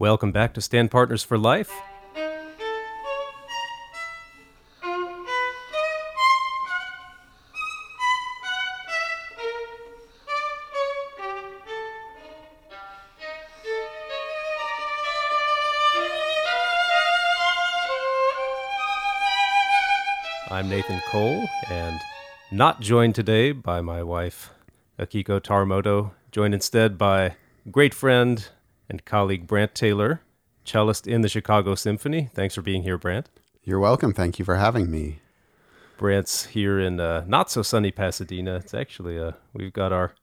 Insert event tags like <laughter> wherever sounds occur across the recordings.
Welcome back to Stand Partners for Life. I'm Nathan Cole, and not joined today by my wife, Akiko Tarumoto, joined instead by great friend and colleague Brant Taylor, cellist in the Chicago Symphony. Thanks for being here, Brant. You're welcome. Thank you for having me. Brant's here in uh, not so sunny Pasadena. It's actually uh, we've got our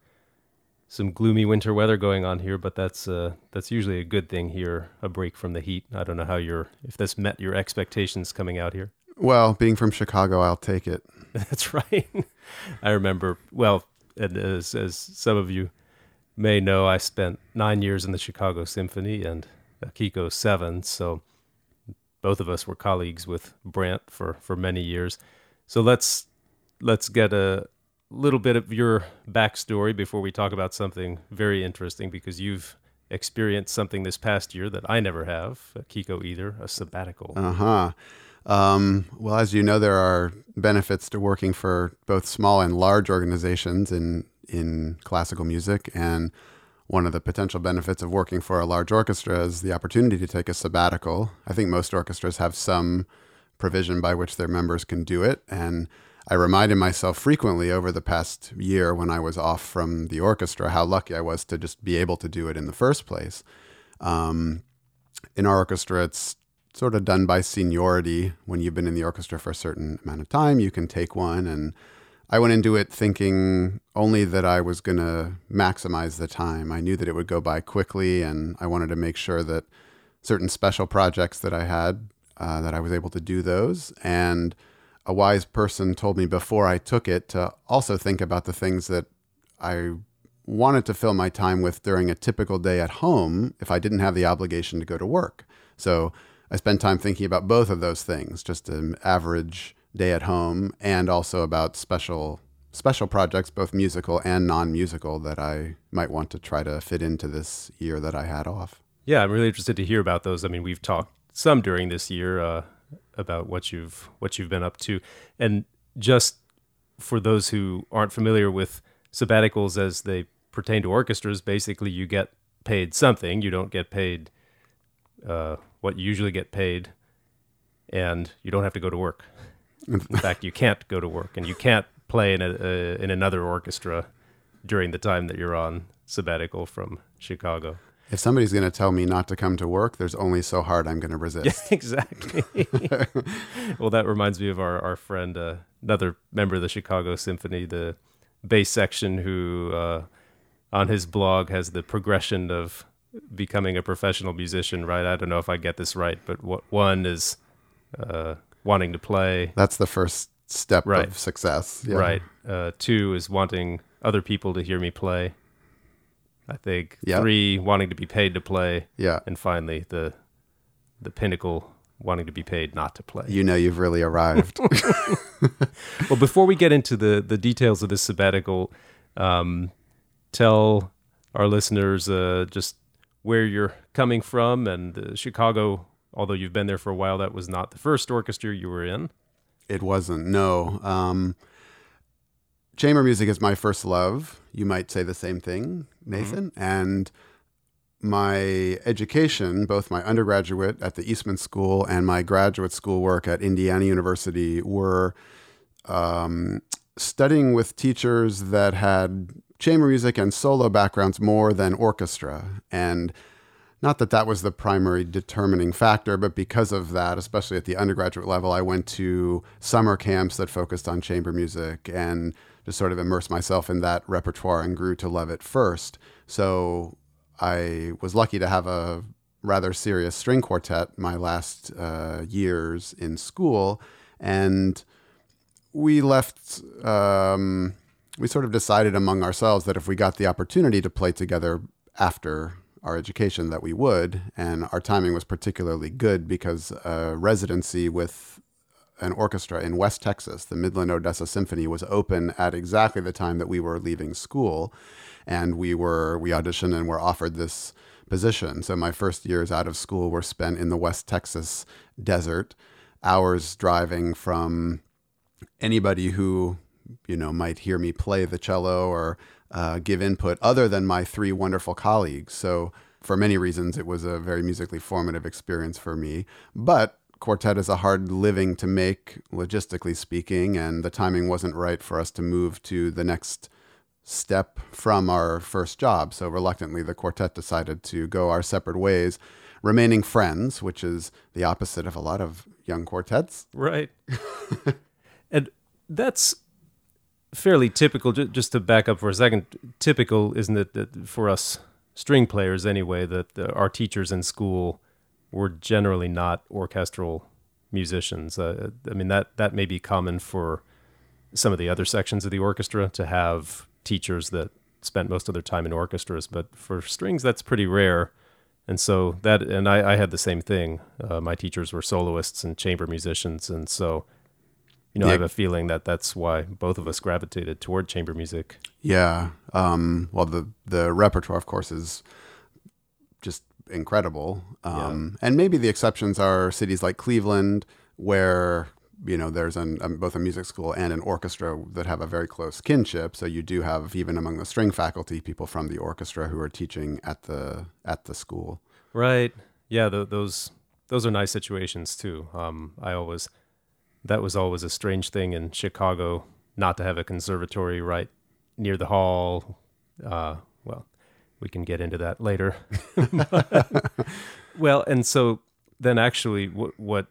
some gloomy winter weather going on here, but that's uh, that's usually a good thing here, a break from the heat. I don't know how you're if this met your expectations coming out here. Well, being from Chicago, I'll take it. <laughs> That's right. <laughs> I remember, well, and as, as some of you may know, I spent nine years in the Chicago Symphony and Akiko seven. So both of us were colleagues with Brant for, for many years. So let's let's get a little bit of your backstory before we talk about something very interesting because you've experienced something this past year that I never have, Akiko either, a sabbatical. Uh huh. Um, well, as you know, there are benefits to working for both small and large organizations in in classical music, and one of the potential benefits of working for a large orchestra is the opportunity to take a sabbatical. I think most orchestras have some provision by which their members can do it, and I reminded myself frequently over the past year when I was off from the orchestra how lucky I was to just be able to do it in the first place. Um, in our orchestra, it's sort of done by seniority. When you've been in the orchestra for a certain amount of time, you can take one. And I went into it thinking only that I was going to maximize the time. I knew that it would go by quickly, and I wanted to make sure that certain special projects that I had, uh, that I was able to do those. And a wise person told me before I took it to also think about the things that I wanted to fill my time with during a typical day at home if I didn't have the obligation to go to work. So I spend time thinking about both of those things, just an average day at home, and also about special special projects, both musical and non-musical, that I might want to try to fit into this year that I had off. Yeah, I'm really interested to hear about those. I mean, we've talked some during this year uh, about what you've what you've been up to, and just for those who aren't familiar with sabbaticals as they pertain to orchestras, basically you get paid something. You don't get paid uh, what you usually get paid, and you don't have to go to work. <laughs> In fact, you can't go to work, and you can't play in a, uh, in another orchestra during the time that you're on sabbatical from Chicago. If somebody's going to tell me not to come to work, there's only so hard I'm going <laughs> to resist. Yeah, exactly. <laughs> well, that reminds me of our, our friend, uh, another member of the Chicago Symphony, the bass section, who uh, on his blog has the progression of becoming a professional musician, right? I don't know if I get this right, but what, one is uh, wanting to play. That's the first step right. of success. Yeah. Right. Uh, two is wanting other people to hear me play. I think yep. three wanting to be paid to play. Yeah. And finally the the pinnacle wanting to be paid not to play. You know you've really arrived. <laughs> <laughs> well, before we get into the the details of this sabbatical, um, tell our listeners uh, just where you're coming from and uh, Chicago. Although you've been there for a while, that was not the first orchestra you were in. It wasn't. No. Um, chamber music is my first love. You might say the same thing, Nathan. Mm-hmm. And my education, both my undergraduate at the Eastman School and my graduate school work at Indiana University, were um, studying with teachers that had chamber music and solo backgrounds more than orchestra. And not that that was the primary determining factor, but because of that, especially at the undergraduate level, I went to summer camps that focused on chamber music and just sort of immersed myself in that repertoire and grew to love it first. So I was lucky to have a rather serious string quartet my last uh, years in school. And we left. Um, we sort of decided among ourselves that if we got the opportunity to play together after our education, that we would. And our timing was particularly good because a residency with an orchestra in West Texas, the Midland Odessa Symphony, was open at exactly the time that we were leaving school. And we were we auditioned and were offered this position. So my first years out of school were spent in the West Texas desert, hours driving from anybody who you know might hear me play the cello or uh, give input other than my three wonderful colleagues. So for many reasons, it was a very musically formative experience for me. But quartet is a hard living to make, logistically speaking, and the timing wasn't right for us to move to the next step from our first job. So reluctantly, the quartet decided to go our separate ways, remaining friends, which is the opposite of a lot of young quartets. Right. <laughs> and that's fairly typical. Just to back up for a second, typical, isn't it, that for us string players anyway, that our teachers in school were generally not orchestral musicians. Uh, I mean, that, that may be common for some of the other sections of the orchestra to have teachers that spent most of their time in orchestras, but for strings, that's pretty rare. And so that, and I, I had the same thing. Uh, my teachers were soloists and chamber musicians, and so you know, yeah. I have a feeling that that's why both of us gravitated toward chamber music. Yeah. Um, well, the the repertoire, of course, is just incredible. Um, yeah. And maybe the exceptions are cities like Cleveland, where you know there's an, um, both a music school and an orchestra that have a very close kinship. So you do have even among the string faculty people from the orchestra who are teaching at the at the school. Right. Yeah. The, those those are nice situations too. Um, I always that was always a strange thing in Chicago not to have a conservatory right near the hall. Uh, well, we can get into that later. <laughs> well, and so then actually, what, what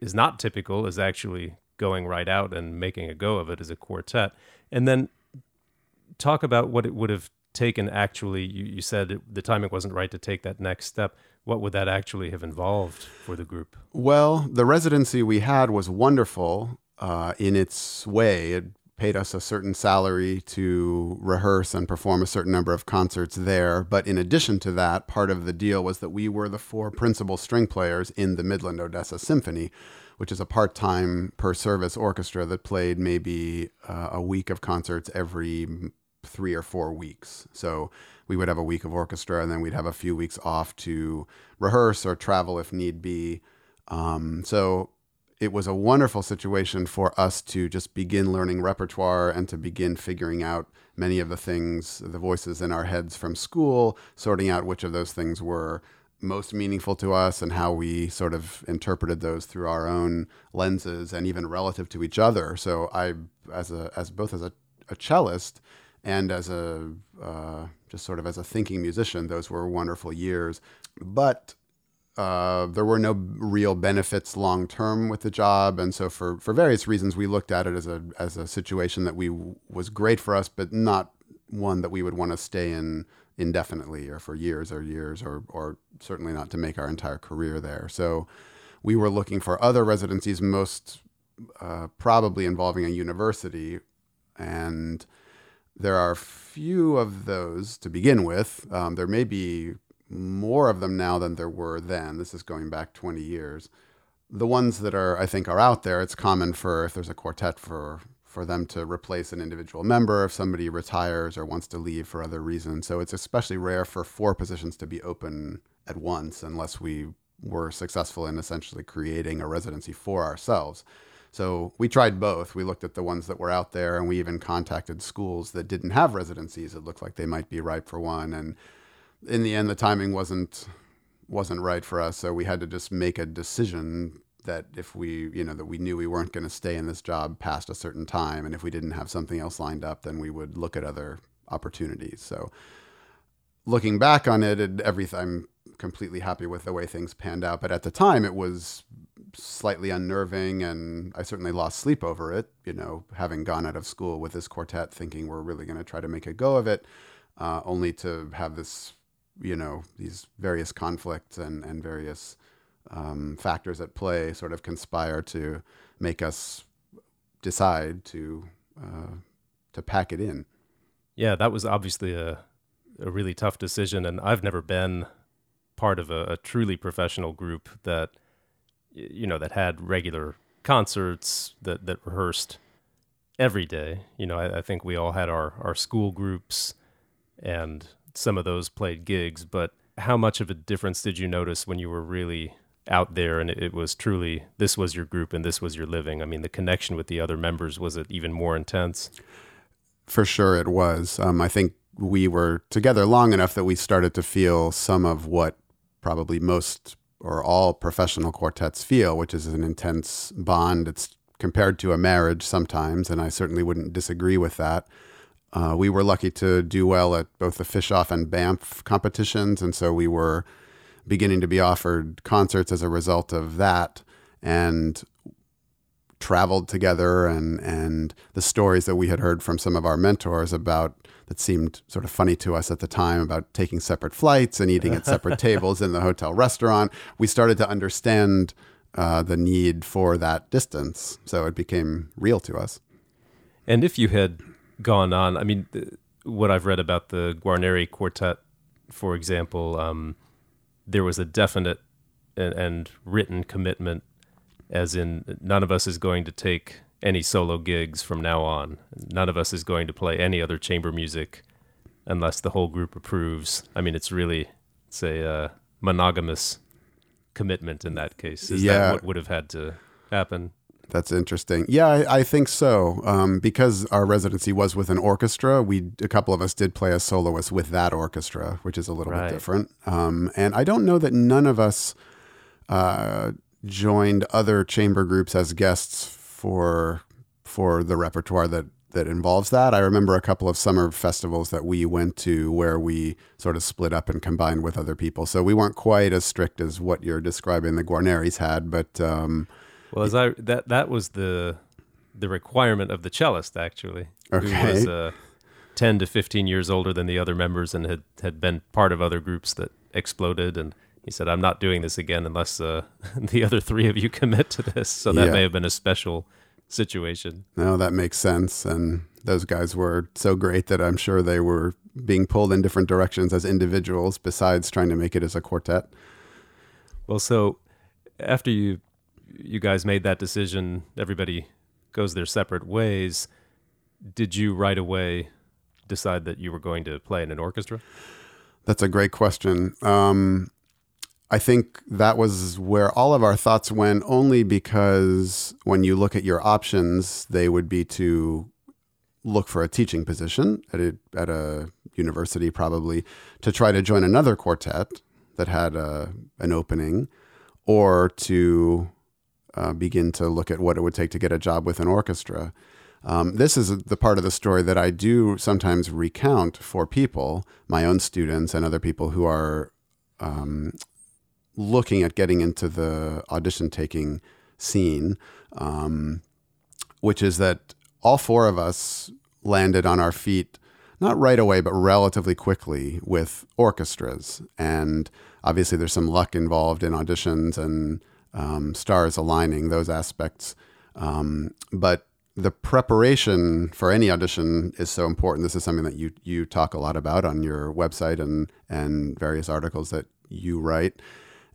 is not typical is actually going right out and making a go of it as a quartet. And then talk about what it would have taken actually. You, you said it, the timing wasn't right to take that next step what would that actually have involved for the group? Well, the residency we had was wonderful uh, in its way. It paid us a certain salary to rehearse and perform a certain number of concerts there. But in addition to that, part of the deal was that we were the four principal string players in the Midland Odessa Symphony, which is a part time per service orchestra that played maybe uh, a week of concerts every three or four weeks. So we would have a week of orchestra and then we'd have a few weeks off to rehearse or travel if need be. Um, so it was a wonderful situation for us to just begin learning repertoire and to begin figuring out many of the things, the voices in our heads from school, sorting out which of those things were most meaningful to us and how we sort of interpreted those through our own lenses and even relative to each other. So I, as a, as both as a, a cellist, and as a uh, just sort of as a thinking musician, those were wonderful years. But uh, there were no real benefits long term with the job, and so for for various reasons, we looked at it as a as a situation that we was great for us, but not one that we would want to stay in indefinitely or for years or years or or certainly not to make our entire career there. So we were looking for other residencies, most uh, probably involving a university, and there are few of those to begin with. Um, there may be more of them now than there were then. This is going back 20 years. The ones that are, I think, are out there. It's common for if there's a quartet for for them to replace an individual member if somebody retires or wants to leave for other reasons. So it's especially rare for four positions to be open at once unless we were successful in essentially creating a residency for ourselves. So we tried both. We looked at the ones that were out there, and we even contacted schools that didn't have residencies. It looked like they might be ripe for one, and in the end, the timing wasn't wasn't right for us. So we had to just make a decision that if we, you know, that we knew we weren't going to stay in this job past a certain time, and if we didn't have something else lined up, then we would look at other opportunities. So looking back on it, it everything, I'm completely happy with the way things panned out. But at the time, it was slightly unnerving, and I certainly lost sleep over it. You know, having gone out of school with this quartet, thinking we're really going to try to make a go of it, uh, only to have this, you know, these various conflicts and and various um, factors at play sort of conspire to make us decide to uh, to pack it in. Yeah, that was obviously a a really tough decision, and I've never been part of a, a truly professional group that you know that had regular concerts that that rehearsed every day. You know, I, I, think we all had our our school groups, and some of those played gigs. But how much of a difference did you notice when you were really out there and it, was truly this was your group and this was your living? I mean, the connection with the other members was it even more intense? For sure, it was. Um, I think we were together long enough that we started to feel some of what probably most or all professional quartets feel, which is an intense bond. It's compared to a marriage sometimes, and I certainly wouldn't disagree with that. Uh, we were lucky to do well at both the Fischoff and Banff competitions, and so we were beginning to be offered concerts as a result of that. And traveled together and and the stories that we had heard from some of our mentors about that seemed sort of funny to us at the time about taking separate flights and eating at separate <laughs> tables in the hotel restaurant. We started to understand uh, the need for that distance so it became real to us. And if you had gone on i mean what i've read about the guarneri quartet for example um, there was a definite and, and written commitment as in none of us is going to take any solo gigs from now on. None of us is going to play any other chamber music unless the whole group approves. I mean, it's really it's a uh, monogamous commitment in that case. Is Yeah. that what would have had to happen? That's interesting. Yeah, I, I think so. Um, because our residency was with an orchestra, we a couple of us did play as soloists with that orchestra, which is a little Right. bit different. Um, and I don't know that none of us uh, joined other chamber groups as guests for for the repertoire that that involves that. I remember a couple of summer festivals that we went to where we sort of split up and combined with other people. So we weren't quite as strict as what you're describing the Guarneris had, but um, Well, as I that that was the the requirement of the cellist actually, who Okay. was uh, ten to fifteen years older than the other members and had had been part of other groups that exploded. And he said, "I'm not doing this again unless uh, <laughs> the other three of you commit to this." So that Yeah. may have been a special situation. No, that makes sense. And those guys were so great that I'm sure they were being pulled in different directions as individuals besides trying to make it as a quartet. Well, so after you you guys made that decision, everybody goes their separate ways. Did you right away decide that you were going to play in an orchestra? That's a great question. Um, I think that was where all of our thoughts went, only because when you look at your options, they would be to look for a teaching position at a, at a university, probably, to try to join another quartet that had a, an opening, or to uh, begin to look at what it would take to get a job with an orchestra. Um, this is the part of the story that I do sometimes recount for people, my own students and other people who are um, looking at getting into the audition taking scene, um, which is that all four of us landed on our feet, not right away, but relatively quickly with orchestras. And obviously, there's some luck involved in auditions and um, stars aligning, those aspects. Um, but the preparation for any audition is so important. This is something that you you talk a lot about on your website and and various articles that you write.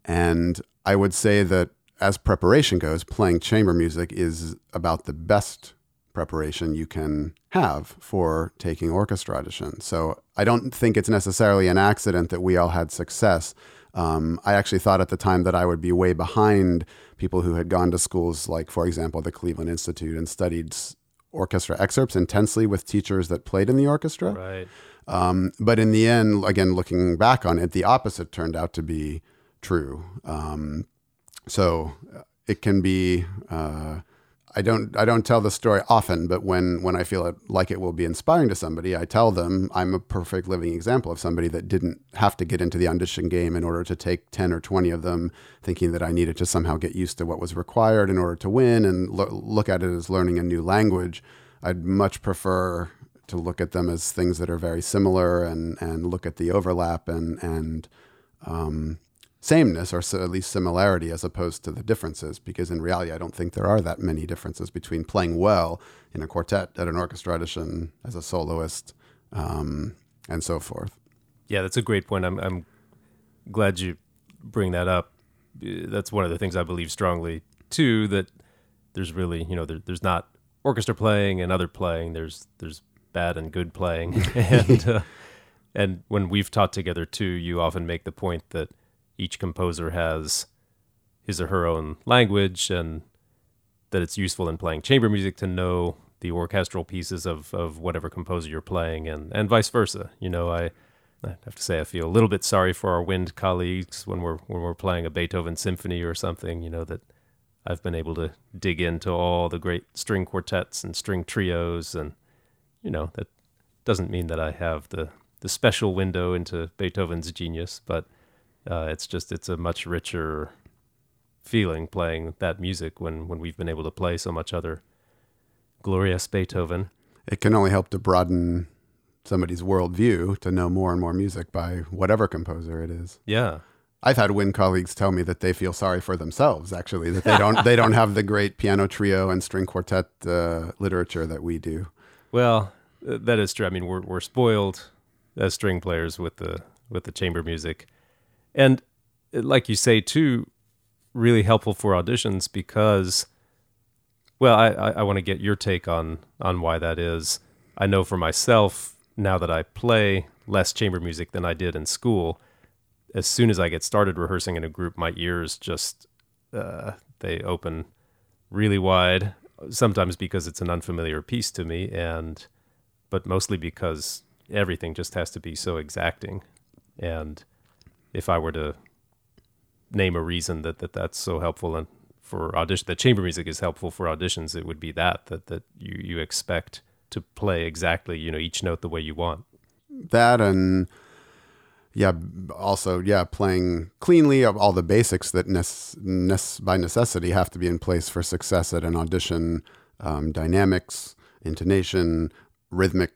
And I would say that as preparation goes, playing chamber music is about the best preparation you can have for taking orchestra audition. So I don't think it's necessarily an accident that we all had success. Um, I actually thought at the time that I would be way behind people who had gone to schools like, for example, the Cleveland Institute and studied orchestra excerpts intensely with teachers that played in the orchestra. Right. Um, but in the end, again, looking back on it, the opposite turned out to be true. Um, so uh, it can be. Uh, I don't. I don't tell the story often, but when when I feel it, like it will be inspiring to somebody, I tell them I'm a perfect living example of somebody that didn't have to get into the audition game in order to take ten or twenty of them, thinking that I needed to somehow get used to what was required in order to win, and lo- look at it as learning a new language. I'd much prefer to look at them as things that are very similar and and look at the overlap and and um, sameness or at least similarity as opposed to the differences because in reality I don't think there are that many differences between playing well in a quartet at an orchestra audition as a soloist um, and so forth. Yeah, that's a great point. I'm I'm glad you bring that up. Uh, That's one of the things I believe strongly too. That there's really you know there, there's not orchestra playing and other playing. There's there's bad and good playing, <laughs> and uh, And when we've taught together too, you often make the point that each composer has his or her own language and that it's useful in playing chamber music to know the orchestral pieces of, of whatever composer you're playing and, and vice versa. You know, I, I have to say I feel a little bit sorry for our wind colleagues when we're when we're playing a Beethoven symphony or something, you know, that I've been able to dig into all the great string quartets and string trios and you know, that doesn't mean that I have the the special window into Beethoven's genius, but uh, it's just it's a much richer feeling playing that music when when we've been able to play so much other glorious Beethoven. It can only help to broaden somebody's worldview to know more and more music by whatever composer it is. Yeah. I've had wind colleagues tell me that they feel sorry for themselves, actually, that they don't they don't have the great piano trio and string quartet uh, literature that we do. Well, uh, that is true. I mean, we're we're spoiled as string players with the with the chamber music, and uh, like you say too, really helpful for auditions because, well, I I, I want to get your take on on why that is. I know for myself now that I play less chamber music than I did in school. As soon as I get started rehearsing in a group, my ears just uh, they open really wide. Sometimes because it's an unfamiliar piece to me, and but mostly because everything just has to be so exacting. And if I were to name a reason that, that that's so helpful and for audition, that chamber music is helpful for auditions, it would be that that that you you expect to play exactly you know each note the way you want. That and yeah, also yeah, playing cleanly of all the basics that nece- nece- by necessity have to be in place for success at an audition. Um, dynamics, intonation, rhythmic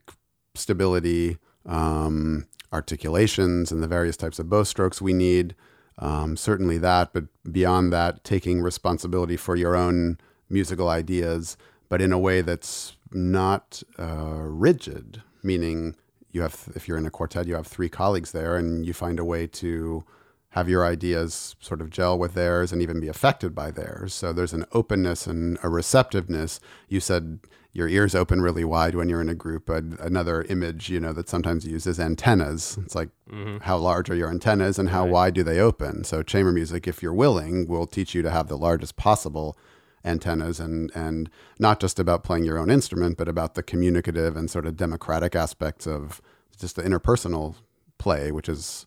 stability, um, articulations, and the various types of bow strokes we need. Um, certainly that, but beyond that, taking responsibility for your own musical ideas, but in a way that's not uh, rigid, meaning you have, if you're in a quartet, you have three colleagues there, and you find a way to have your ideas sort of gel with theirs and even be affected by theirs. So there's an openness and a receptiveness. You said your ears open really wide when you're in a group. another image, you know, that sometimes used is antennas. It's like mm-hmm. how large are your antennas and how right. wide do they open? So chamber music, if you're willing, will teach you to have the largest possible antennas and and not just about playing your own instrument, but about the communicative and sort of democratic aspects of just the interpersonal play, which is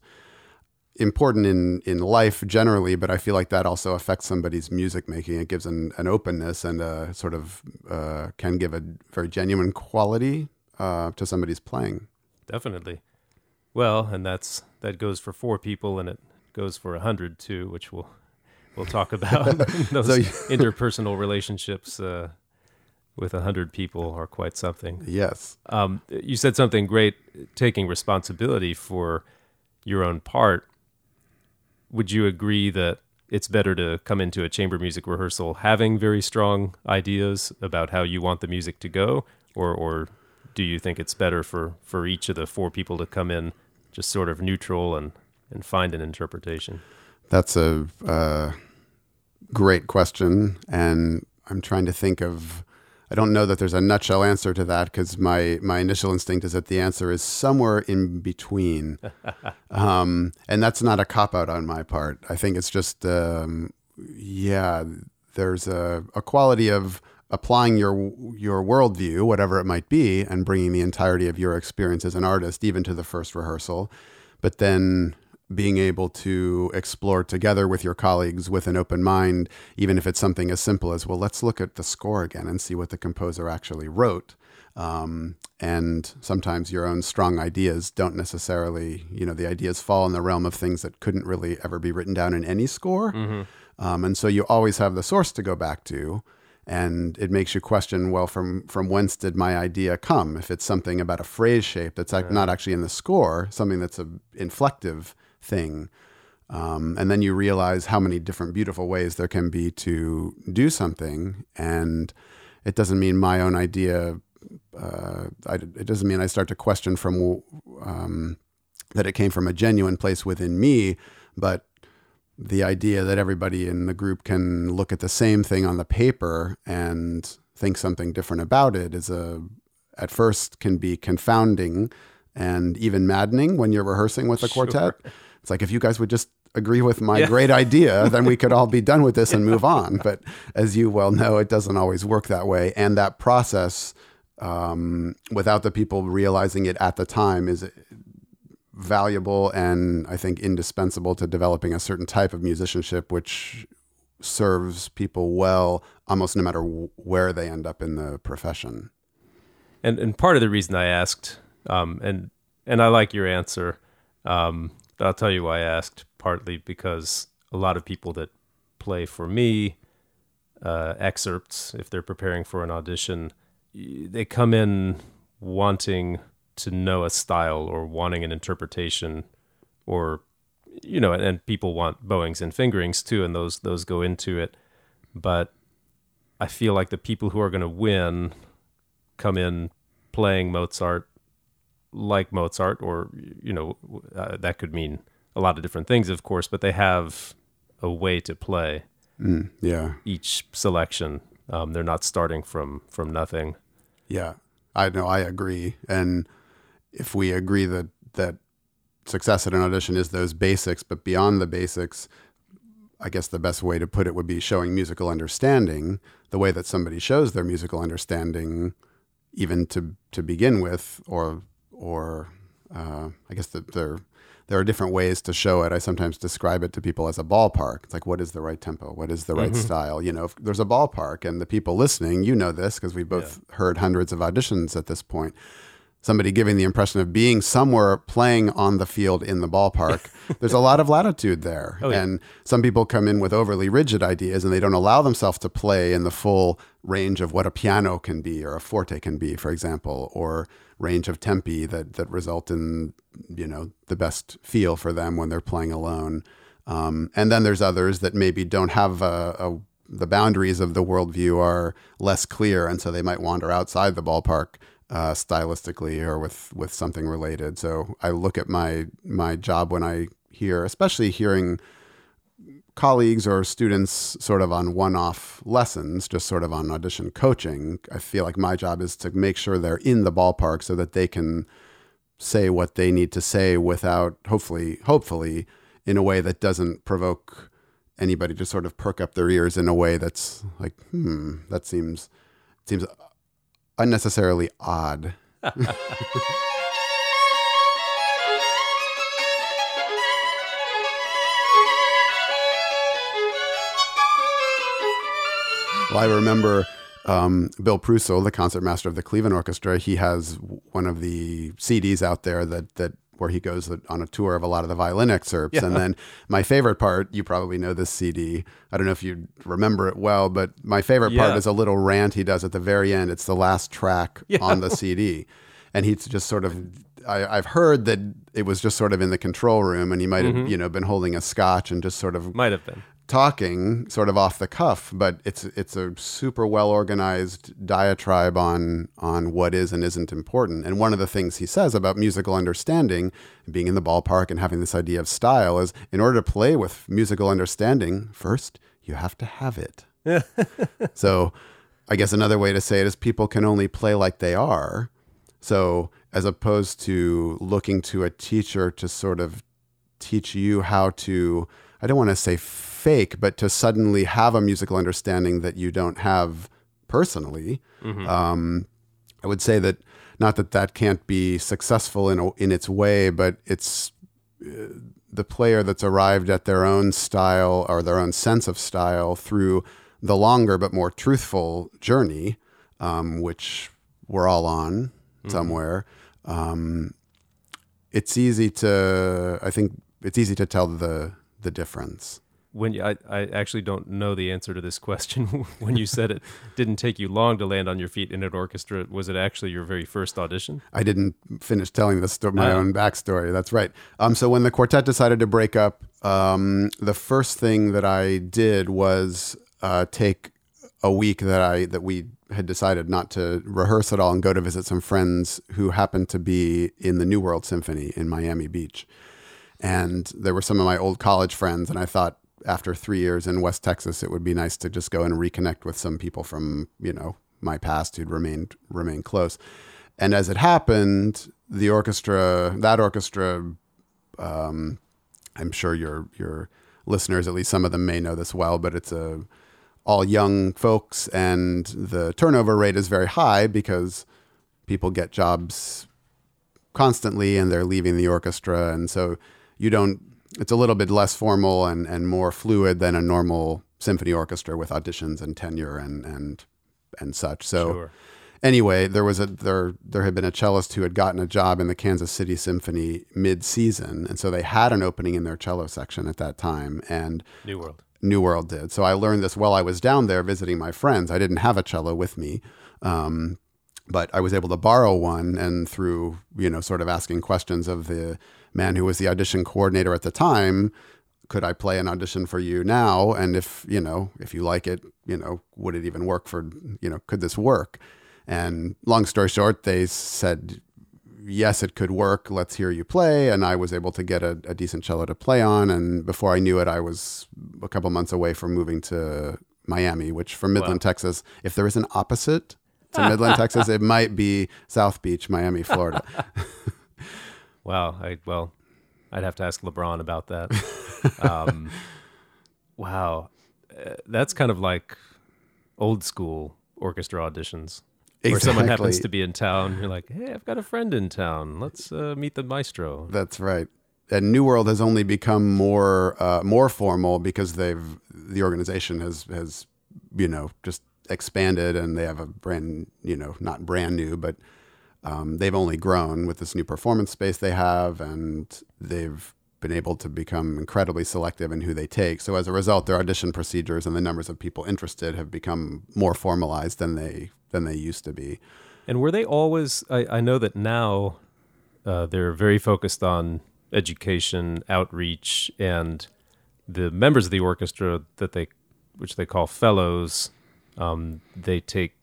important in in life generally, but I feel like that also affects somebody's music making. It gives an, an openness and a sort of uh, can give a very genuine quality uh, to somebody's playing. Definitely. Well, and that's that goes for four people, and it goes for a hundred too, which we'll we'll talk about. <laughs> <laughs> Those so, <laughs> interpersonal relationships uh, with a hundred people are quite something. Yes. Um, you said something great, taking responsibility for your own part would you agree that it's better to come into a chamber music rehearsal having very strong ideas about how you want the music to go, or or do you think it's better for for each of the four people to come in just sort of neutral and and find an interpretation? That's a uh, great question, and I'm trying to think of I don't know that there's a nutshell answer to that because my my initial instinct is that the answer is somewhere in between, <laughs> um, and that's not a cop out on my part. I think it's just um, yeah, there's a, a quality of applying your your worldview, whatever it might be, and bringing the entirety of your experience as an artist, even to the first rehearsal, but then being able to explore together with your colleagues with an open mind, even if it's something as simple as, well, let's look at the score again and see what the composer actually wrote. Um, and sometimes your own strong ideas don't necessarily, you know, the ideas fall in the realm of things that couldn't really ever be written down in any score. Mm-hmm. Um, and so you always have the source to go back to. And it makes you question, well, from from whence did my idea come? If it's something about a phrase shape that's not actually in the score, something that's a inflective thing. Um, and then you realize how many different beautiful ways there can be to do something. And it doesn't mean my own idea, uh, I, it doesn't mean I start to question from um, that it came from a genuine place within me, but the idea that everybody in the group can look at the same thing on the paper and think something different about it is a at first can be confounding and even maddening when you're rehearsing with a Sure. quartet. <laughs> It's like if you guys would just agree with my Yeah. great idea, <laughs> then we could all be done with this and move on. But as you well know, it doesn't always work that way. And that process, um, without the people realizing it at the time, is valuable and I think indispensable to developing a certain type of musicianship, which serves people well almost no matter w- where they end up in the profession. And and part of the reason I asked, um, and and I like your answer, um, I'll tell you why I asked. Partly because a lot of people that play for me uh, excerpts, if they're preparing for an audition, they come in wanting to know a style or wanting an interpretation, or you know, and, and people want bowings and fingerings too, and those those go into it. But I feel like the people who are going to win come in playing Mozart like Mozart, or you know, uh, that could mean a lot of different things, of course, but they have a way to play Mm, yeah. each selection. Um, they're not starting from from nothing. Yeah, I know. I agree. And if we agree that that success at an audition is those basics, but beyond the basics, I guess the best way to put it would be showing musical understanding. The way that somebody shows their musical understanding, even to to begin with, or or uh, I guess that there there are different ways to show it. I sometimes describe it to people as a ballpark. It's like, what is the right tempo? What is the right Mhm. style? You know, if there's a ballpark, and the people listening, you know this because we both heard hundreds of auditions at this point. Somebody giving the impression of being somewhere playing on the field in the ballpark. <laughs> there's a lot of latitude there. Oh, yeah. And some people come in with overly rigid ideas and they don't allow themselves to play in the full range of what a piano can be or a forte can be, for example, or range of tempi that, that result in, you know, the best feel for them when they're playing alone. Um, and then there's others that maybe don't have a, a the boundaries of the worldview are less clear, and so they might wander outside the ballpark uh, stylistically or with with something related. So I look at my my job when I hear, especially hearing colleagues or students sort of on one-off lessons, just sort of on audition coaching. I feel like my job is to make sure they're in the ballpark so that they can say what they need to say without hopefully hopefully in a way that doesn't provoke anybody to sort of perk up their ears in a way that's like hmm that seems seems unnecessarily odd <laughs> well i remember um, bill Preucil, the concertmaster of the cleveland orchestra he has one of the cds out there that that where he goes on a tour of a lot of the violin excerpts. And then my favorite part, you probably know this CD. I don't know if you remember it well, but my favorite part is a little rant he does at the very end. It's the last track <laughs> Yeah. on the CD. And he's just sort of, I, I've heard that it was just sort of in the control room and he might have, Mhm. you know, been holding a scotch and just sort of Might have been. Talking sort of off the cuff, but it's it's a super well organized diatribe on on what is and isn't important. And one of the things he says about musical understanding, being in the ballpark and having this idea of style is in order to play with musical understanding, first you have to have it. <laughs> so I guess another way to say it is people can only play like they are. So as opposed to looking to a teacher to sort of teach you how to I don't want to say fake, but to suddenly have a musical understanding that you don't have personally. Mhm. Um, I would say that not that that can't be successful in in its way, but it's uh, the player that's arrived at their own style or their own sense of style through the longer but more truthful journey, um, which we're all on somewhere. Um, it's easy to, I think, it's easy to tell the the difference. When you, I, I actually don't know the answer to this question. <laughs> when you said it didn't take you long to land on your feet in an orchestra, was it actually your very first audition? I didn't finish telling the sto- my Ah. own backstory. That's right. Um, so when the quartet decided to break up, um, the first thing that I did was uh, take a week that I that we had decided not to rehearse at all and go to visit some friends who happened to be in the New World Symphony in Miami Beach, and there were some of my old college friends, and I thought after three years in West Texas, it would be nice to just go and reconnect with some people from you know my past who'd remained remained close. And as it happened, the orchestra, that orchestra, um, I'm sure your your listeners, at least some of them, may know this well, but it's a all young folks, and the turnover rate is very high because people get jobs constantly, and they're leaving the orchestra, and so you don't. It's a little bit less formal and, and more fluid than a normal symphony orchestra with auditions and tenure and and and such. So Sure. anyway, there was a there there had been a cellist who had gotten a job in the Kansas City Symphony mid-season, and so they had an opening in their cello section at that time, and New World. New World did. So I learned this while I was down there visiting my friends. I didn't have a cello with me, um, but I was able to borrow one, and through you know sort of asking questions of the man who was the audition coordinator at the time. Could I play an audition for you now? And if you know, if you like it, you know, would it even work for you know? Could this work? And long story short, they said, yes, it could work. Let's hear you play. And I was able to get a, a decent cello to play on. And before I knew it, I was a couple months away from moving to Miami, which from Midland, Texas, if there is an opposite to Midland, <laughs> Texas, it might be South Beach, Miami, Florida. <laughs> Wow. I well, I'd have to ask LeBron about that. <laughs> um, wow, Uh, that's kind of like old school orchestra auditions. Where someone happens to be in town, you're like, "Hey, I've got a friend in town. Let's uh, meet the maestro." That's right. And New World has only become more uh, more formal because they've the organization has has you know just expanded and they have a brand you know not brand new but um, they've only grown with this new performance space they have and they've been able to become incredibly selective in who they take. So as a result, their audition procedures and the numbers of people interested have become more formalized than they than they used to be. And were they always? I, I know that now uh, they're very focused on education, outreach, and the members of the orchestra that they, which they call fellows, um, they take.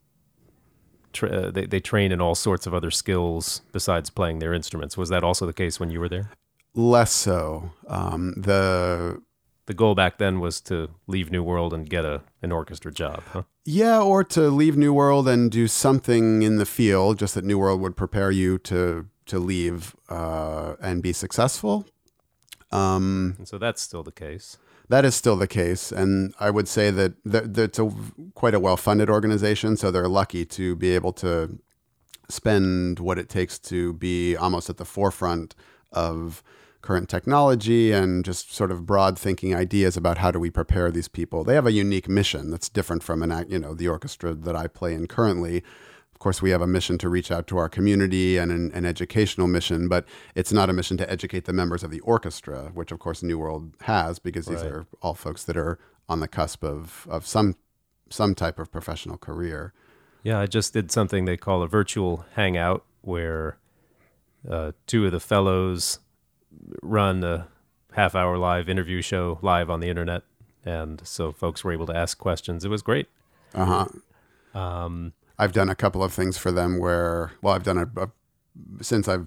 Tra- uh, they they train in all sorts of other skills besides playing their instruments. Was that also the case when you were there? Less so. Um, the The goal back then was to leave New World and get a an orchestra job. Huh? Yeah, or to leave New World and do something in the field, just that New World would prepare you to to leave uh, and be successful. Um, And so that's still the case. That is still the case, and I would say that th- that it's a, quite a well funded organization, so they're lucky to be able to spend what it takes to be almost at the forefront of current technology and just sort of broad thinking ideas about how do we prepare these people. They have a unique mission that's different from an you know, the orchestra that I play in currently. Of course, we have a mission to reach out to our community and an, an educational mission, but it's not a mission to educate the members of the orchestra, which of course New World has because these Right. are all folks that are on the cusp of, of some some type of professional career. Yeah, I just did something they call a virtual hangout where uh, two of the fellows run a half hour live interview show live on the internet. And so folks were able to ask questions. It was great. Uh huh. Um, I've done a couple of things for them where, well, I've done a, a since I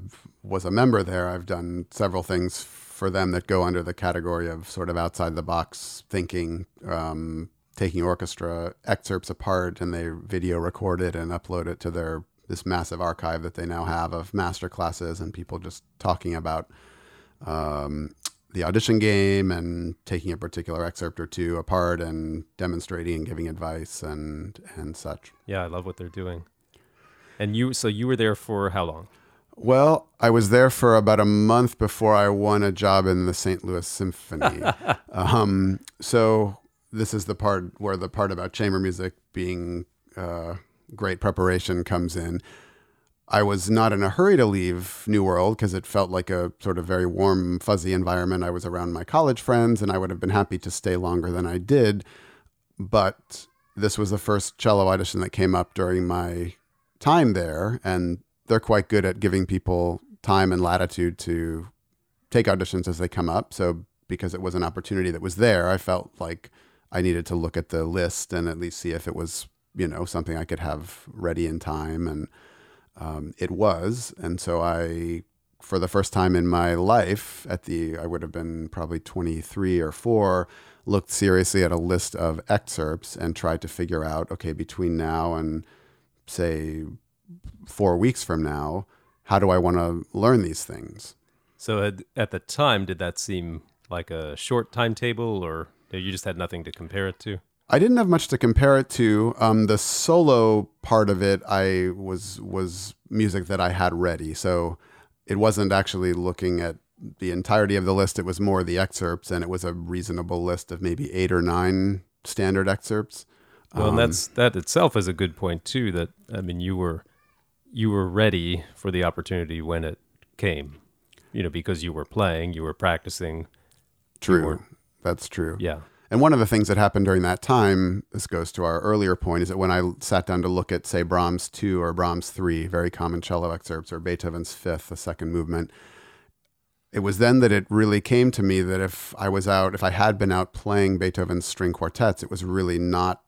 was a member there, I've done several things for them that go under the category of sort of outside the box thinking, um, taking orchestra excerpts apart and they video record it and upload it to their this massive archive that they now have of master classes and people just talking about um, the audition game and taking a particular excerpt or two apart and demonstrating and giving advice and and such. yeah, I love what they're doing. And you, so you were there for how long? Well, I was there for about a month before I won a job in the St. Louis Symphony. <laughs> um, so this is the part where the part about chamber music being uh, great preparation comes in. I was not in a hurry to leave New World because it felt like a sort of very warm, fuzzy environment. I was around my college friends, and I would have been happy to stay longer than I did. But this was the first cello audition that came up during my time there, and they're quite good at giving people time and latitude to take auditions as they come up. So because it was an opportunity that was there, I felt like I needed to look at the list and at least see if it was, you know, something I could have ready in time. And um, it was. And so I, for the first time in my life, at the, I would have been probably 23 or four, looked seriously at a list of excerpts and tried to figure out, okay, between now and say four weeks from now, how do I want to learn these things? So at, at the time, did that seem like a short timetable, or you just had nothing to compare it to? I didn't have much to compare it to. Um, the solo part of it, I was was music that I had ready, so it wasn't actually looking at the entirety of the list. It was more the excerpts, and it was a reasonable list of maybe eight or nine standard excerpts. Well, um, and that's that itself is a good point too. That I mean, you were you were ready for the opportunity when it came. You know, because you were playing, you were practicing. True, that's true. Yeah. And one of the things that happened during that time, this goes to our earlier point, is that when I sat down to look at, say, Brahms 2 or Brahms 3, very common cello excerpts, or Beethoven's Fifth, the second movement, it was then that it really came to me that if I was out, if I had been out playing Beethoven's string quartets, it was really not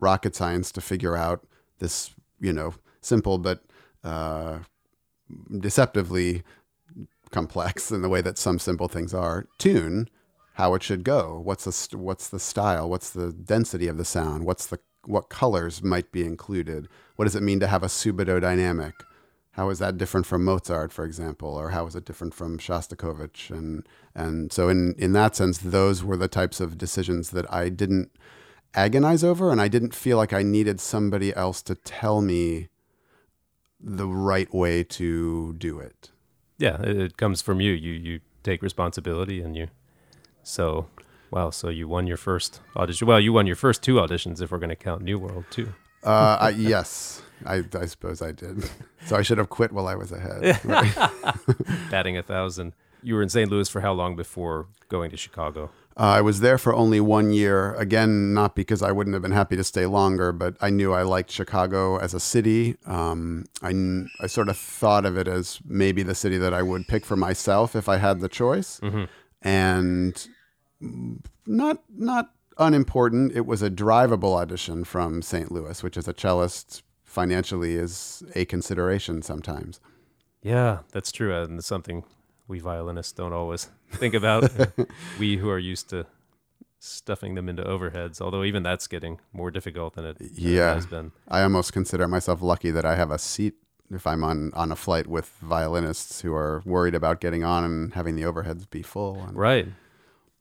rocket science to figure out this, you know, simple but uh, deceptively complex in the way that some simple things are. Tune how it should go what's the what's the style what's the density of the sound what's the what colors might be included what does it mean to have a subito dynamic how is that different from Mozart, for example, or how is it different from Shostakovich? And and so in in that sense, those were the types of decisions that I didn't agonize over, and I didn't feel like I needed somebody else to tell me the right way to do it. Yeah, it comes from you. You you take responsibility, and you. So, wow. So you won your first audition. Well, you won your first two auditions if we're going to count New World too. Uh, I, <laughs> yes, I, I suppose I did. <laughs> So I should have quit while I was ahead. <laughs> Batting a thousand. You were in St. Louis for how long before going to Chicago? Uh, I was there for only one year. Again, not because I wouldn't have been happy to stay longer, but I knew I liked Chicago as a city. Um, I, I sort of thought of it as maybe the city that I would pick for myself if I had the choice. Mm-hmm. And not not unimportant. It was a drivable audition from St. Louis, which as a cellist financially is a consideration sometimes. Yeah, that's true. And it's something we violinists don't always think about. <laughs> we who are used to stuffing them into overheads, although even that's getting more difficult than it, than yeah. it has been. I almost consider myself lucky that I have a seat if I'm on, on a flight with violinists who are worried about getting on and having the overheads be full. And right.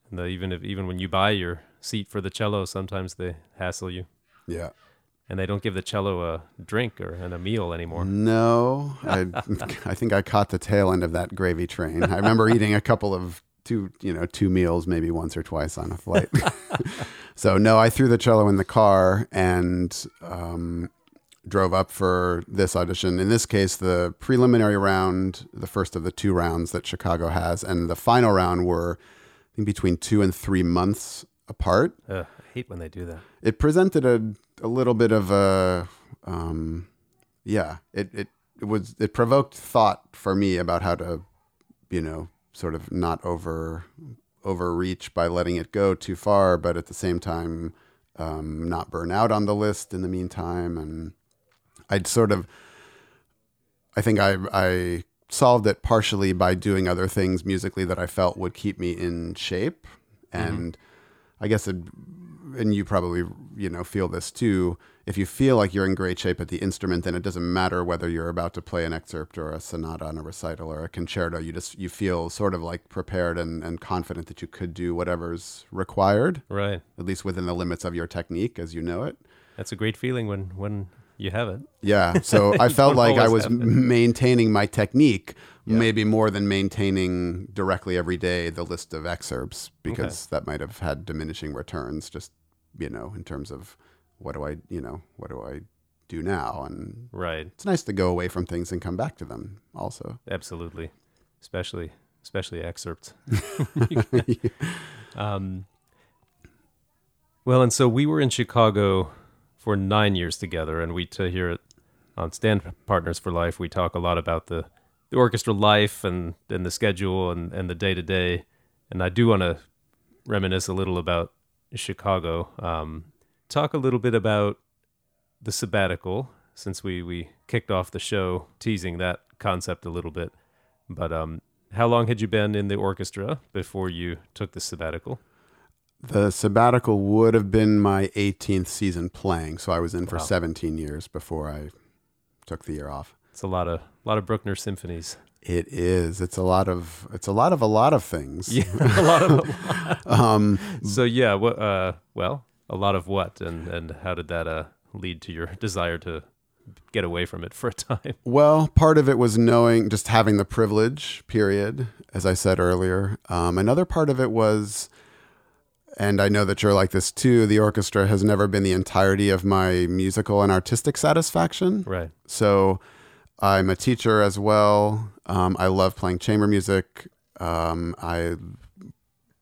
And the, even if even when you buy your seat for the cello, sometimes they hassle you. Yeah. And they don't give the cello a drink or and a meal anymore. No, I, <laughs> I think I caught the tail end of that gravy train. I remember eating a couple of two, you know, two meals maybe once or twice on a flight. <laughs> so no, I threw the cello in the car and um, drove up for this audition. In this case, the preliminary round, the first of the two rounds that Chicago has, and the final round were I think between two and three months apart. I hate when they do that. It presented a a little bit of a um, yeah. It, it it was it provoked thought for me about how to you know sort of not over overreach by letting it go too far, but at the same time um, not burn out on the list in the meantime. And I'd sort of I think I I solved it partially by doing other things musically that I felt would keep me in shape and. Mm-hmm I guess, it, and you probably you know feel this too. If you feel like you're in great shape at the instrument, then it doesn't matter whether you're about to play an excerpt or a sonata on a recital or a concerto. You just you feel sort of like prepared and, and confident that you could do whatever's required, right? At least within the limits of your technique as you know it. That's a great feeling when when you have it. Yeah. <laughs> So I felt like I was maintaining my technique yeah. maybe more than maintaining directly every day the list of excerpts because okay. that might have had diminishing returns just, you know, in terms of what do I, you know, what do I do now? And right. It's nice to go away from things and come back to them also. Absolutely. Especially, especially excerpts. <laughs> <laughs> um, well, and so we were in Chicago for nine years together, and we to here at on Stand Partners for Life, we talk a lot about the the orchestra life and and the schedule and and the day to day. And I do want to reminisce a little about Chicago. Um, talk a little bit about the sabbatical since we we kicked off the show teasing that concept a little bit. But um, how long had you been in the orchestra before you took the sabbatical? The sabbatical would have been my 18th season playing, so I was in for wow. 17 years before I took the year off. It's a lot of a lot of Bruckner symphonies. It is. It's a lot of. It's a lot of a lot of things. <laughs> Yeah, a lot of. <laughs> um, so yeah, what? Uh, well, a lot of what, and and how did that uh, lead to your <laughs> desire to get away from it for a time? Well, part of it was knowing, just having the privilege. Period, as I said earlier. Um, another part of it was, and I know that you're like this too. The orchestra has never been the entirety of my musical and artistic satisfaction. Right. So. I'm a teacher as well. Um, I love playing chamber music. Um, I,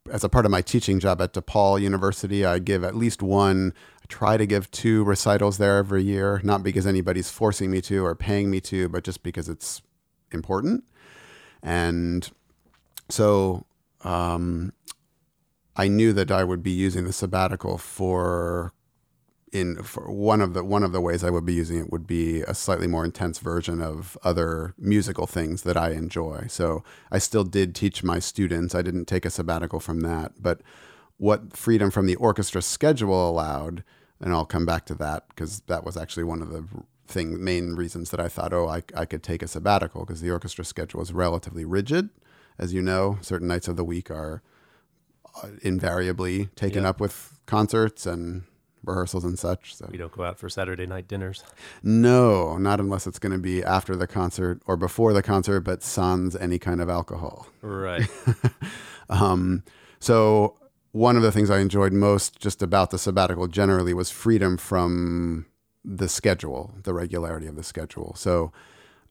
as a part of my teaching job at DePaul University, I give at least one. I try to give two recitals there every year, not because anybody's forcing me to or paying me to, but just because it's important. And so um, I knew that I would be using the sabbatical for in one of the one of the ways I would be using it would be a slightly more intense version of other musical things that I enjoy. So I still did teach my students. I didn't take a sabbatical from that, but what freedom from the orchestra schedule allowed, and I'll come back to that because that was actually one of the thing main reasons that I thought, oh, I, I could take a sabbatical because the orchestra schedule is relatively rigid. As you know, certain nights of the week are invariably taken yeah. up with concerts and rehearsals and such. So we don't go out for Saturday night dinners. No, not unless it's going to be after the concert or before the concert, but sans any kind of alcohol. Right. <laughs> um, so one of the things I enjoyed most just about the sabbatical generally was freedom from the schedule, the regularity of the schedule. So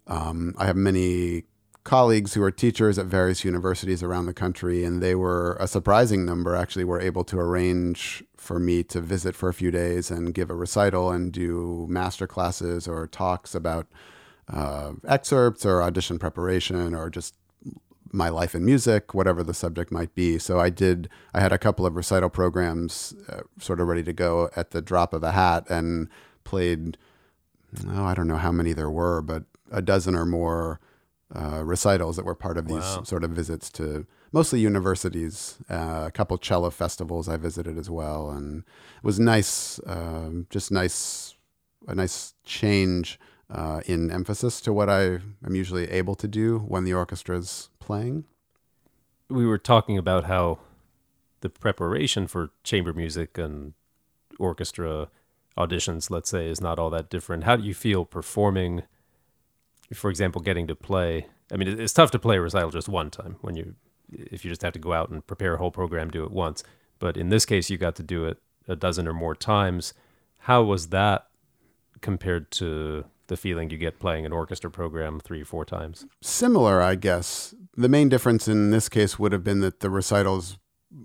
um, I have many colleagues who are teachers at various universities around the country, and they were a surprising number actually were able to arrange for me to visit for a few days and give a recital and do master classes or talks about uh, excerpts or audition preparation or just my life in music, whatever the subject might be. So I did. I had a couple of recital programs uh, sort of ready to go at the drop of a hat and played. Oh, I don't know how many there were, but a dozen or more uh, recitals that were part of these wow. sort of visits to mostly universities. Uh, a couple cello festivals I visited as well, and it was nice, um, just nice, a nice change uh, in emphasis to what I am usually able to do when the orchestra is playing. We were talking about how the preparation for chamber music and orchestra auditions, let's say, is not all that different. How do you feel performing? For example, getting to play. I mean, it's tough to play a recital just one time when you, if you just have to go out and prepare a whole program, do it once. But in this case, you got to do it a dozen or more times. How was that compared to the feeling you get playing an orchestra program three four times? Similar, I guess. The main difference in this case would have been that the recitals,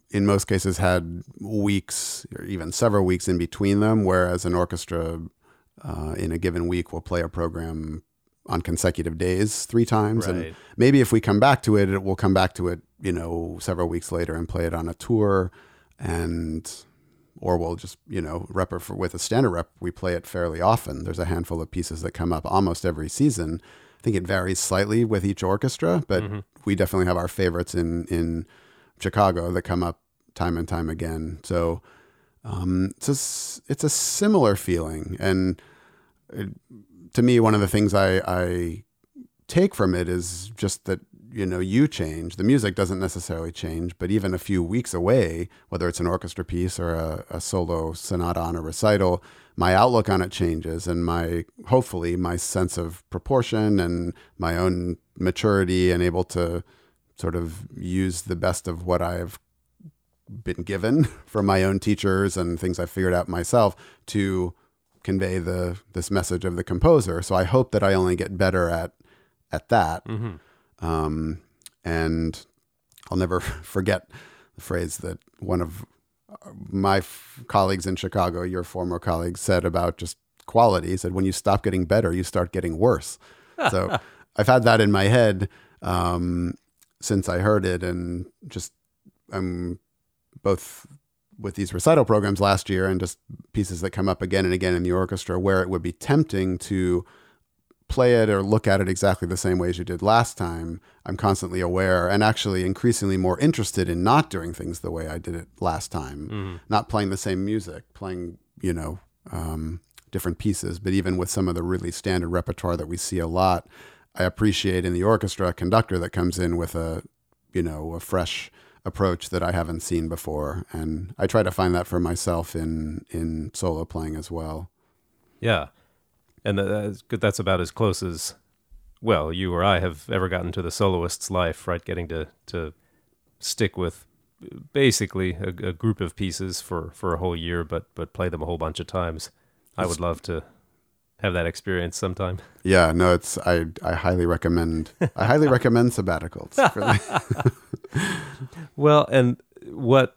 in most cases, had weeks or even several weeks in between them, whereas an orchestra uh, in a given week will play a program on consecutive days three times. Right. and maybe if we come back to it it will come back to it you know several weeks later and play it on a tour. And or we'll just you know rep for, with a standard rep we play it fairly often. There's a handful of pieces that come up almost every season. I think it varies slightly with each orchestra but mm-hmm. we definitely have our favorites in in chicago that come up time and time again. So um, it's a, it's a similar feeling. And it, to me, one of the things I, I take from it is just that you know you change. The music doesn't necessarily change but even a few weeks away whether it's an orchestra piece or a, a, solo sonata on a recital my outlook on it changes and my hopefully my sense of proportion and my own maturity and able to sort of use the best of what i've been given <laughs> from my own teachers and things i figured out myself to convey the this message of the composer. So I hope that I only get better at at that. Mm-hmm. Um, and I'll never <laughs> forget the phrase that one of my f- colleagues in Chicago, your former colleague, said about just quality. He said, "When you stop getting better, you start getting worse." <laughs> so I've had that in my head um, since I heard it, and just I'm both with these recital programs last year and just pieces that come up again and again in the orchestra where it would be tempting to play it or look at it exactly the same way as you did last time, I'm constantly aware and actually increasingly more interested in not doing things the way I did it last time, mm. not playing the same music, playing, you know, um, different pieces. But even with some of the really standard repertoire that we see a lot, I appreciate in the orchestra a conductor that comes in with a, you know, a fresh approach that I haven't seen before, and I try to find that for myself in in solo playing as well. Yeah, and that's good. That's about as close as well you or I have ever gotten to the soloist's life, right? Getting to to stick with basically a, a, group of pieces for for a whole year, but but play them a whole bunch of times. I would love to have that experience sometime. <laughs> Yeah, no, it's I I highly recommend I highly recommend sabbaticals. <laughs> well, and what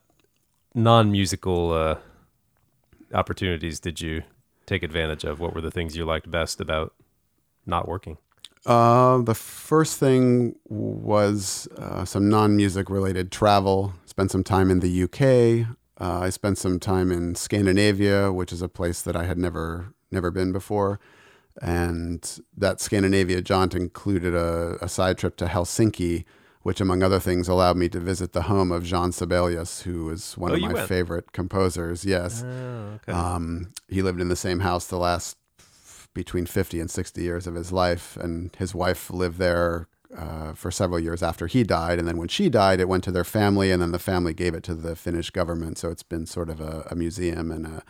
non-musical uh, opportunities did you take advantage of? What were the things you liked best about not working? Uh, the first thing was uh, some non-music related travel. Spent some time in the UK. Uh, I spent some time in Scandinavia, which is a place that I had never never been before. And that Scandinavia jaunt included a, a side trip to Helsinki, which, among other things, allowed me to visit the home of Jean Sibelius, who is one oh, of my went. favorite composers. Yes. Oh, okay. um, he lived in the same house the last between 50 and 60 years of his life. And his wife lived there uh, for several years after he died. And then when she died, it went to their family, and then the family gave it to the Finnish government. So it's been sort of a, a museum and a,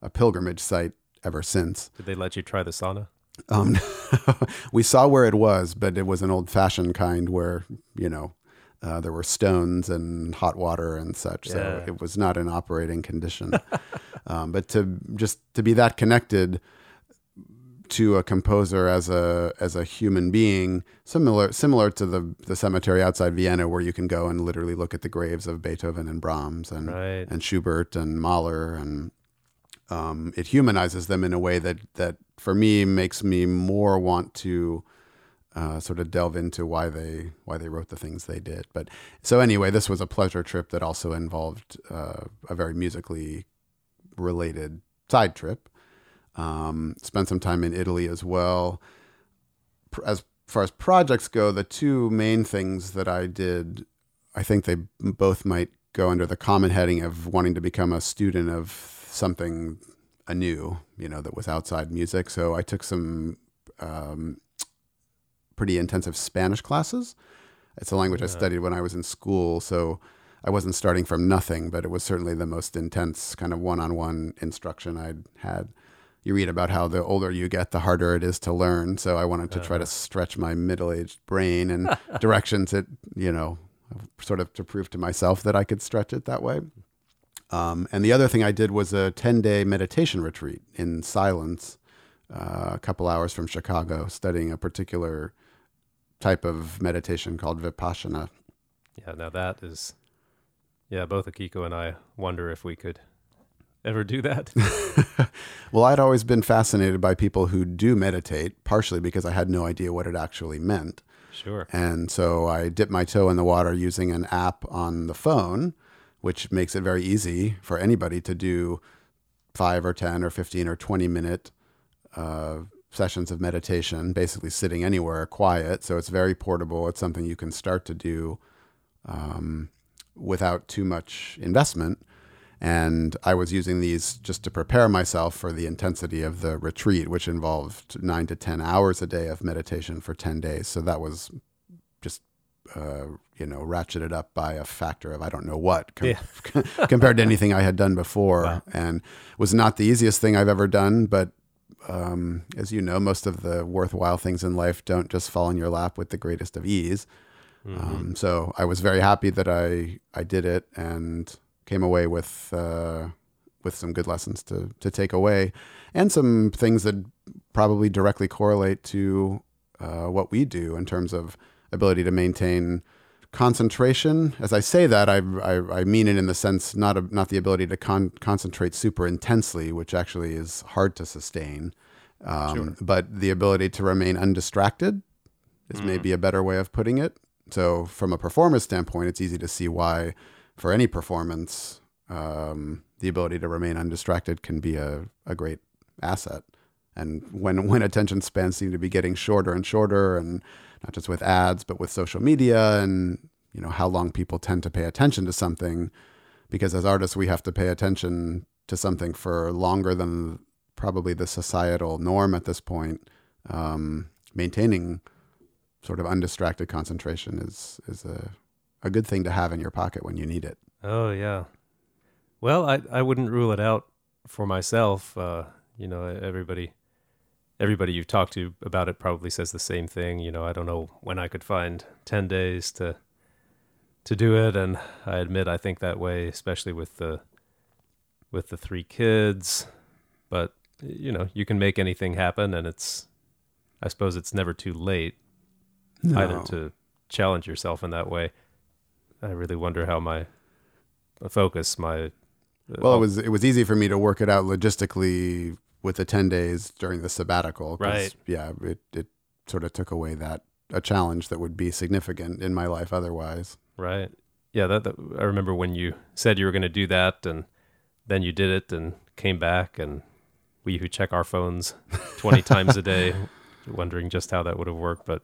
a, pilgrimage site ever since. Did they let you try the sauna? Um, <laughs> we saw where it was, but it was an old fashioned kind where, you know, uh, there were stones and hot water and such. Yeah. So it was not in operating condition. <laughs> um, but to just to be that connected to a composer as a as a human being, similar similar to the the cemetery outside Vienna, where you can go and literally look at the graves of Beethoven and Brahms and Right. and Schubert and Mahler, and um, it humanizes them in a way that that for me makes me more want to. Uh, sort of delve into why they why they wrote the things they did, but so anyway, this was a pleasure trip that also involved uh, a very musically related side trip. Um, spent some time in Italy as well. As far as projects go, the two main things that I did, I think they both might go under the common heading of wanting to become a student of something anew, you know, that was outside music. So I took some um, pretty intensive Spanish classes. It's a language I studied when I was in school, so I wasn't starting from nothing, but it was certainly the most intense kind of one-on-one instruction I'd had. You read about how the older you get, the harder it is to learn. So I wanted to try to stretch my middle-aged brain in <laughs> directions that you know, sort of to prove to myself that I could stretch it that way. Um, and the other thing I did was a 10 day meditation retreat in silence, uh, a couple hours from Chicago, studying a particular type of meditation called Vipassana. Yeah, now that is, yeah, both Akiko and I wonder if we could ever do that. <laughs> <laughs> Well, I'd always been fascinated by people who do meditate, partially because I had no idea what it actually meant. sure. And so I dipped my toe in the water using an app on the phone, which makes it very easy for anybody to do five or 10 or 15 or 20 minute uh, sessions of meditation, basically sitting anywhere quiet. So it's very portable. It's something you can start to do um, without too much investment. And I was using these just to prepare myself for the intensity of the retreat, which involved nine to 10 hours a day of meditation for 10 days. So that was uh, you know, ratcheted up by a factor of I don't know what com- <laughs> compared to anything I had done before. Wow. And was not the easiest thing I've ever done. But um, as you know, most of the worthwhile things in life don't just fall in your lap with the greatest of ease. Um, so I was very happy that I I did it and came away with uh, with some good lessons to to take away, and some things that probably directly correlate to uh, what we do in terms of ability to maintain concentration. As I say that, I I, I mean it in the sense not a, not the ability to con- concentrate super intensely, which actually is hard to sustain, um, but the ability to remain undistracted is maybe a better way of putting it. So, from a performance standpoint, it's easy to see why, for any performance, um, the ability to remain undistracted can be a, a great asset. And when <laughs> when attention spans seem to be getting shorter and shorter, and not just with ads, but with social media, and you know how long people tend to pay attention to something, because as artists we have to pay attention to something for longer than probably the societal norm at this point. Um, maintaining sort of undistracted concentration is is a a good thing to have in your pocket when you need it. Oh yeah. Well, I I wouldn't rule it out for myself. Uh, you know, everybody everybody you've talked to about it probably says the same thing. You know, I don't know when I could find ten days to to do it, and I admit I think that way, especially with the with the three kids. But you know, you can make anything happen, and it's I suppose it's never too late No. either to challenge yourself in that way. I really wonder how my focus, my uh, Well, it was it was easy for me to work it out logistically with the ten days during the sabbatical. Right. Yeah, it it sort of took away that a challenge that would be significant in my life otherwise. right. Yeah, that, that I remember when you said you were going to do that, and then you did it, and came back, and we who check our phones twenty <laughs> times a day, wondering just how that would have worked. But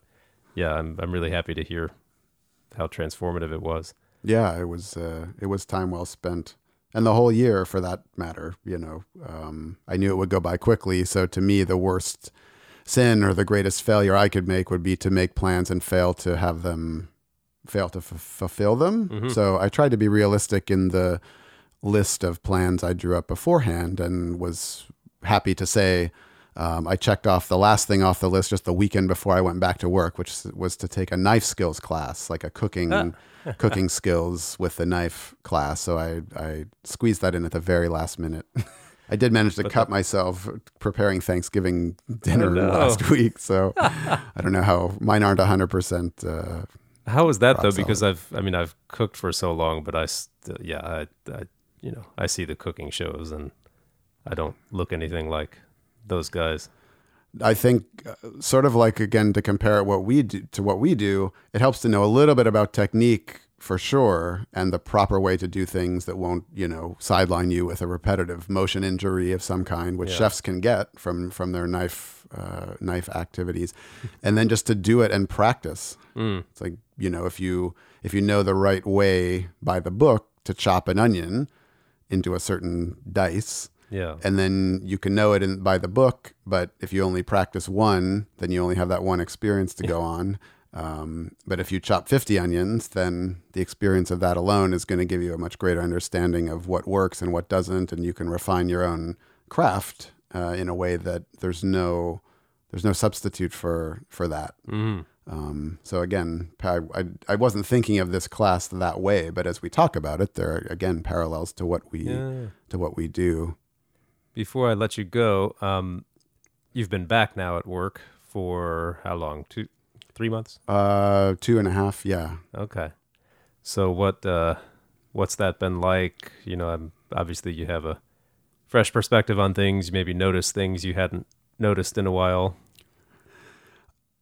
yeah, I'm I'm really happy to hear how transformative it was. Yeah, it was uh, it was time well spent, and the whole year for that matter. You know, um, I knew it would go by quickly. So to me, the worst sin or the greatest failure I could make would be to make plans and fail to have them fail to f- fulfill them. Mhm. So I tried to be realistic in the list of plans I drew up beforehand, and was happy to say. Um, I checked off the last thing off the list just the weekend before I went back to work, which was to take a knife skills class, like a cooking Ah. <laughs> cooking skills with the knife class. So I I squeezed that in at the very last minute. <laughs> I did manage to But cut myself preparing Thanksgiving dinner Oh, no. last week, so <laughs> I don't know how mine aren't hundred percent. uh, How was that though? Because I've, I mean, I've cooked for so long, but I, still, yeah, I, I, you know, I see the cooking shows and I don't look anything like those guys. I think, uh, sort of like again to compare it what we do to what we do, it helps to know a little bit about technique for sure, and the proper way to do things that won't, you know, sideline you with a repetitive motion injury of some kind, which Yeah. chefs can get from from their knife uh, knife activities, and then just to do it and practice. Mm. It's like you know, if you if you know the right way by the book to chop an onion into a certain dice, Yeah. and then you can know it in, by the book. But if you only practice one, then you only have that one experience to go on. Um, but if you chop 50 onions, then the experience of that alone is going to give you a much greater understanding of what works and what doesn't, and you can refine your own craft uh, in a way that there's no there's no substitute for for that. Mm. Um, so again, I, I, I wasn't thinking of this class that way, but as we talk about it, there are again parallels to what we Yeah. to what we do. Before I let you go, um, you've been back now at work for how long? Two, three months? Uh, two and a half. Yeah. Okay. So what, uh, what's that been like? You know, I'm, obviously you have a fresh perspective on things. You maybe notice things you hadn't noticed in a while.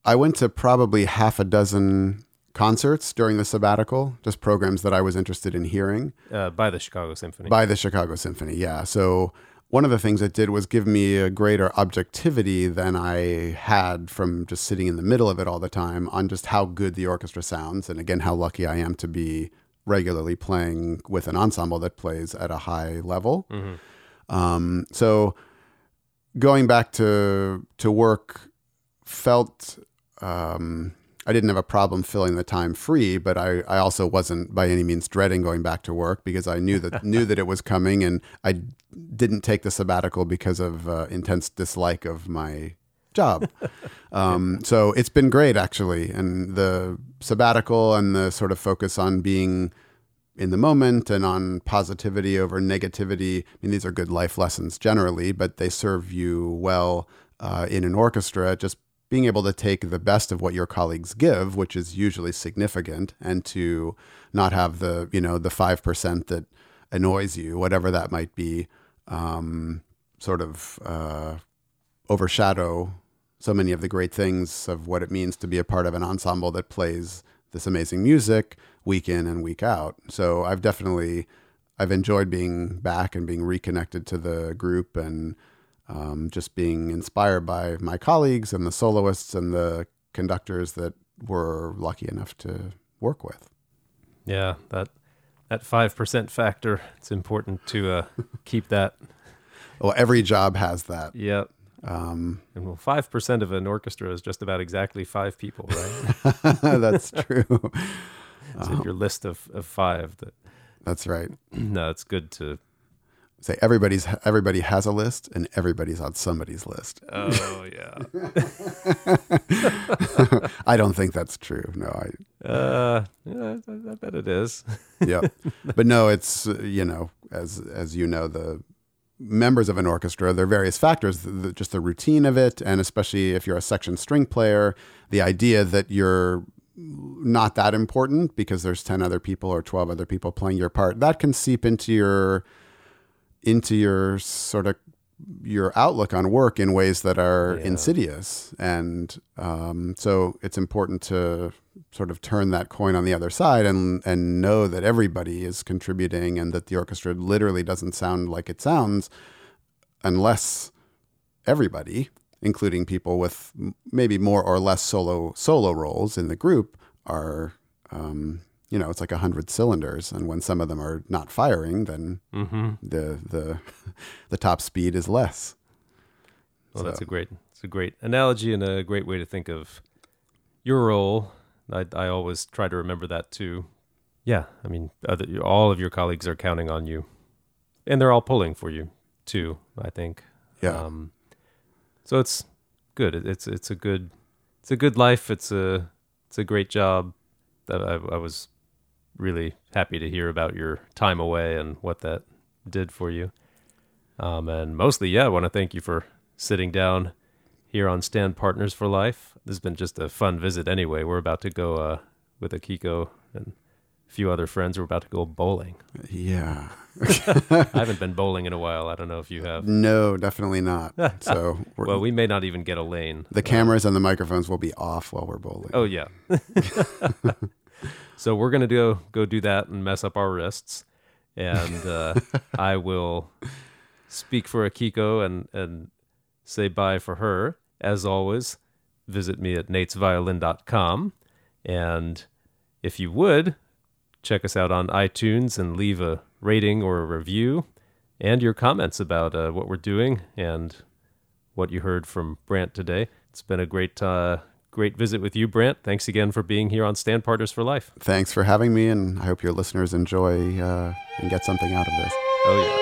I went to probably half a dozen concerts during the sabbatical, just programs that I was interested in hearing Uh, by the Chicago Symphony. by the Chicago Symphony. Yeah. So one of the things it did was give me a greater objectivity than I had from just sitting in the middle of it all the time on just how good the orchestra sounds. And again, how lucky I am to be regularly playing with an ensemble that plays at a high level. Mhm. Um, so going back to to work felt um, I didn't have a problem filling the time free, but I, I also wasn't by any means dreading going back to work because I knew that knew that it was coming, and I didn't take the sabbatical because of uh, intense dislike of my job. <laughs> Um, so it's been great actually, and the sabbatical and the sort of focus on being in the moment and on positivity over negativity. I mean, these are good life lessons generally, but they serve you well uh, in an orchestra. Just being able to take the best of what your colleagues give, which is usually significant, and to not have the you know the five percent that annoys you, whatever that might be, um, sort of uh, overshadow so many of the great things of what it means to be a part of an ensemble that plays this amazing music week in and week out. So I've definitely I've enjoyed being back and being reconnected to the group and um, just being inspired by my colleagues and the soloists and the conductors that we're lucky enough to work with. Yeah, that that five percent factor. It's important to uh, <laughs> keep that. Well, every job has that. Yep. Um, And well, five percent of an orchestra is just about exactly five people, right? <laughs> that's true. <laughs> It's in your list of, of five. That That's right. <clears throat> no, it's good to. Say everybody's everybody has a list, and everybody's on somebody's list. Oh yeah. <laughs> I don't think that's true. No, I Uh, yeah, I, I bet it is. <laughs> yeah, but no, it's you know as as you know the members of an orchestra there are various factors the, just the routine of it and especially if you're a section string player the idea that you're not that important because there's 10 other people or 12 other people playing your part that can seep into your into your sort of your outlook on work in ways that are Yeah. insidious and um, so it's important to sort of turn that coin on the other side and and know that everybody is contributing and that the orchestra literally doesn't sound like it sounds unless everybody including people with maybe more or less solo solo roles in the group are um, you know it's like a hundred cylinders and when some of them are not firing then Mm-hmm. the the <laughs> the top speed is less Well, that's a great, it's a great analogy and a great way to think of your role. I, I always try to remember that too. Yeah, I mean, other, all of your colleagues are counting on you, and they're all pulling for you too. I think. yeah Um, so it's good. It, it's it's a good it's a good life. It's a it's a great job. That I, I was really happy to hear about your time away and what that did for you. Um, and mostly, yeah, I want to thank you for sitting down here on Stand Partners for Life. This has been just a fun visit. Anyway, we're about to go uh, with Akiko and a few other friends. We're about to go bowling. yeah <laughs> I haven't been <laughs> bowling in a while. I don't know if you have. no definitely not <laughs> so we're, Well, we may not even get a lane. the cameras and the microphones will be off while we're bowling Oh yeah. So we're gonna go go do that and mess up our wrists, and uh, <laughs> I will speak for Akiko and and say bye for her. As always, visit me at natesviolin.com, and if you would check us out on iTunes and leave a rating or a review, and your comments about uh, what we're doing and what you heard from Brant today. It's been a great uh, great visit with you, Brant. Thanks again for being here on Stand Partners for Life. thanks for having me and i hope your listeners enjoy uh, and get something out of this Oh yeah.